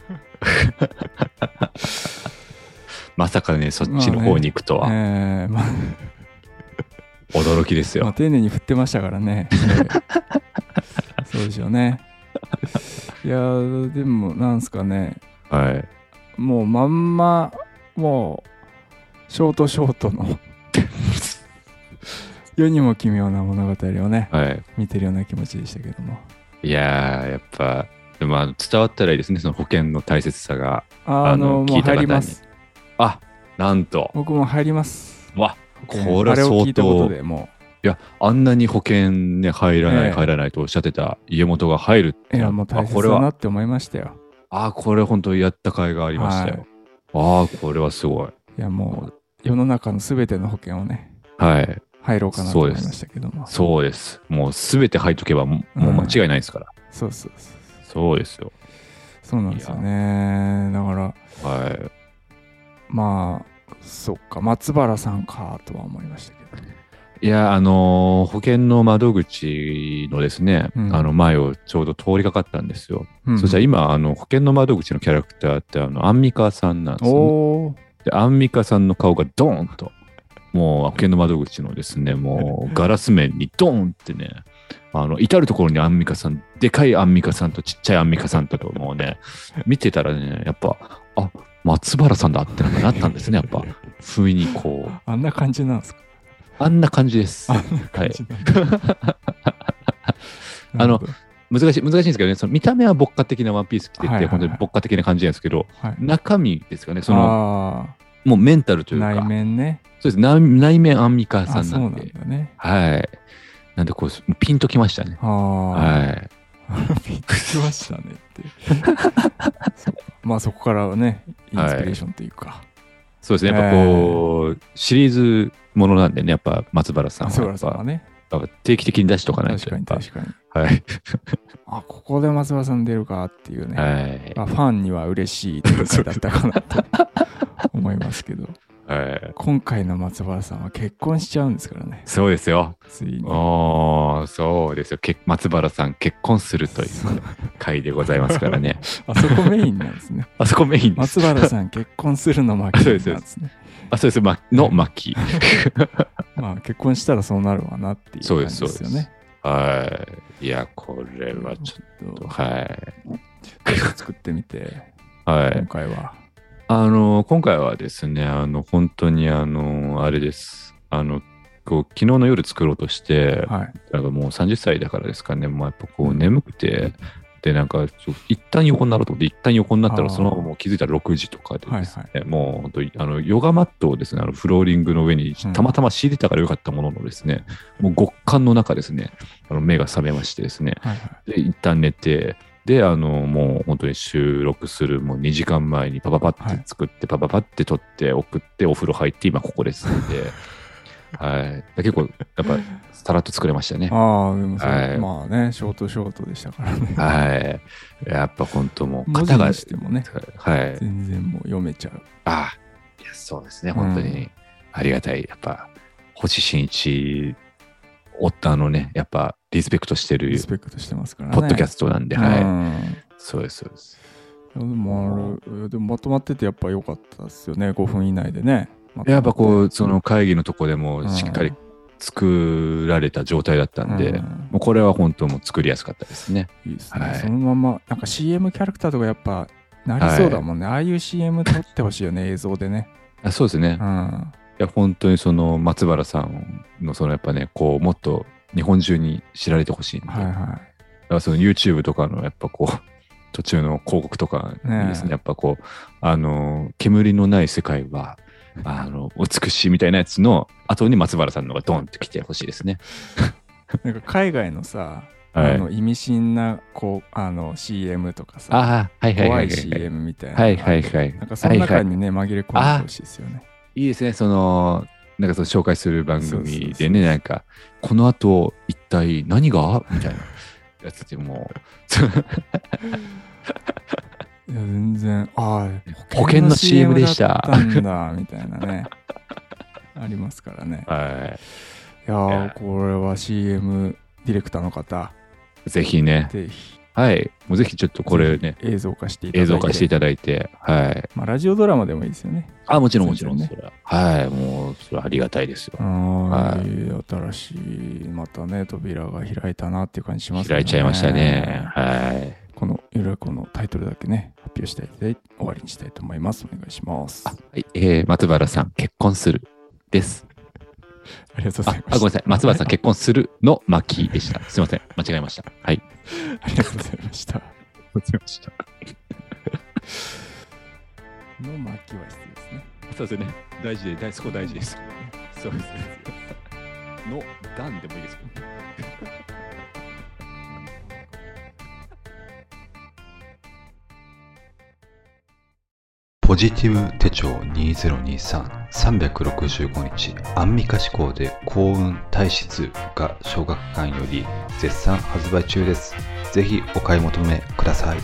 まさかね、そっちの方に行くとは、えーまあ驚きですまあ、よ。丁寧に振ってましたからね。え <laughs> ーそうでしょうね。いやーでもなんすかねはい。もうまんまもうショートショートの <laughs> 世にも奇妙な物語をねはい。見てるような気持ちでしたけどもいやー、やっぱ、でもあの伝わったらいいですね、その保険の大切さが。ああののもう聞いた方に入りますあ、なんと。僕も入りますわ、これは相当。でもいや、あんなに保険ね、入らない、ええ入らないとおっしゃってた家元が入るってういやもう大あ、これは、切だなって思いましたよあ、これ本当やった甲斐がありましたよ。ああ、これはすごい。いやもう世の中の全ての保険をねはい。入ろうかなと思いましたけどもそうです。もうすべて入っとけばもう間違いないですから。そうそうそうそうですよ。そうなんですよねだからはい。まあそっか松原さんかとは思いましたけどねいや、あのー保険の窓口のですね、うんあの前をちょうど通りかかったんですよ。うんそしたら今、あの保険の窓口のキャラクターって、あのアンミカさんなんですよ、ね。で、アンミカさんの顔がドーンと、もう保険の窓口のですね、もうガラス面にドーンってね、あの至るところにアンミカさん、でかいアンミカさんとちっちゃいアンミカさんとかもうね、見てたらね、やっぱ、あ松原さんだってなったんですね、やっぱ。不意にこう、あんな感じなんですか？あんな感じです。あんな感じなんだ。あの難しい、難しいんですけどね、その見た目は牧歌的なワンピース着てて、はいはい。はい本当に牧歌的な感じなんですけど、はい。中身ですかね、その、あもうメンタルというか、ー内面ね。そうです。内内面アンミカさあそうなんんんなで、だね。はい。なんでこう、ピンときましたね。はい。びっくりしましたねってまあそこからはねインスピレーションというか、そうですね、やっぱこう、シリーズものなんでね、やっぱ松原さんは。松原さんはね定期的に出しとかないと。確かに確かにぱはい。あここで松原さん出るかっていうね、はい。まあ、ファンには嬉しい展開だったかなと <laughs> 思いますけどはい。今回の松原さんは結婚しちゃうんですからねそうですよ。ついにそうですよ。け松原さん結婚するという回でございますからね。<laughs> あそこメインなんですねあそこメインです。松原さん結婚するの巻きなんですね <laughs> あ、そうです。ま、の巻。<laughs> まあ結婚したらそうなるわなっていう感そうです、そうです。はい。いや、これはちょっと、はい。と作ってみてはい今。回はあの、今回はですね、あの、本当にあの、あれです。あの、こう昨日の夜作ろうとして、はいなんかもう30歳だからですかね、もうやっぱこう眠くて、で、なんか一旦横になろうと思って、一旦横になったら、そのままもう気づいたら6時とかでですね、はいもう本当に、あの、ヨガマットをですね、あのフローリングの上にうん。たまたま敷いてたからよかったもののですね、もう極寒の中ですね、あの目が覚めましてですね、はいはい。で、一旦寝て、で、あの、もう本当に収録するもう2時間前にパパパって作って、パパパって撮って送って、お風呂入って、今ここですんで、<laughs> はい。結構、やっぱ、さらっと作れましたね。ああでもはいまあねショートショートでしたからねはい。やっぱ本当もう、文字型がに、してもねはい。全然もう読めちゃうあいや、そうですね、本当にありがたい。やっぱ、星新一、夫のね、やっぱ、リスペクトしてるリスペクトしてますからねポッドキャストなんで、うはい。んそうです、そうです。でもでもまとまっててやっぱ良かったですよね5分以内でねやっぱこう、うその会議のとこでもしっかり作られた状態だったんで、うん。もうこれは本当もう作りやすかったですね。いいですね、はい。そのままなんか CM キャラクターとかやっぱなりそうだもんね、ああいう CM 撮ってほしいよね映像でね。あそうですね。いうん。や、本当にその松原さんのそのやっぱね、こう、もっと日本中に知られてほしいんで、はいはだからその YouTube とかのやっぱこう、途中の広告とかにですね、ねえ。やっぱこう、あの、煙のない世界は、あの、美しいみたいなやつの後に松原さんのがドンって来てほしいですね。い <laughs> なんか海外のさ、はいあの意味深なこうあの CM とかさはいはいはい怖はいい。CM みたいなはいはいはい。なんかその中にね、紛れ込んでほしいですよねいいですね、その、なんかその紹介する番組でね、なんか、この後一体何が？みたいなやつでもう、<laughs> いや全然ああ保険の CM でしただったんだみたいなね <laughs> ありますからねはいやーいやこれは CM ディレクターの方い。ぜひね、ぜひはい。もうぜひちょっとこれね、映像化していただいて映像化していただいて、はい。まあ、ラジオドラマでもいいですよねあ、もちろんもちろん、全それは。はい。もう、それはありがたいですよ。ははい新しいまたね扉が開いたなっていう感じしますね開いちゃいましたね。はい。このゆるこのタイトルだけね発表したいで終わりにしたいと思いますお願いしますあはい。えー、松原さん、結婚する。です。ありがとうごあざいま、すあごめんなさい。松原さん、結婚するの巻でした。すいません。間違えました。はい。ありがとうございました間違えました。<laughs> の巻は必要ですねそうですね。大事で、大そこ大事 <laughs> です。そうです。<laughs> の、段でもいいですもんね。ポジティブ手帳2023-365日アンミカ志向で幸運体質が小学館より絶賛発売中です。ぜひお買い求めください。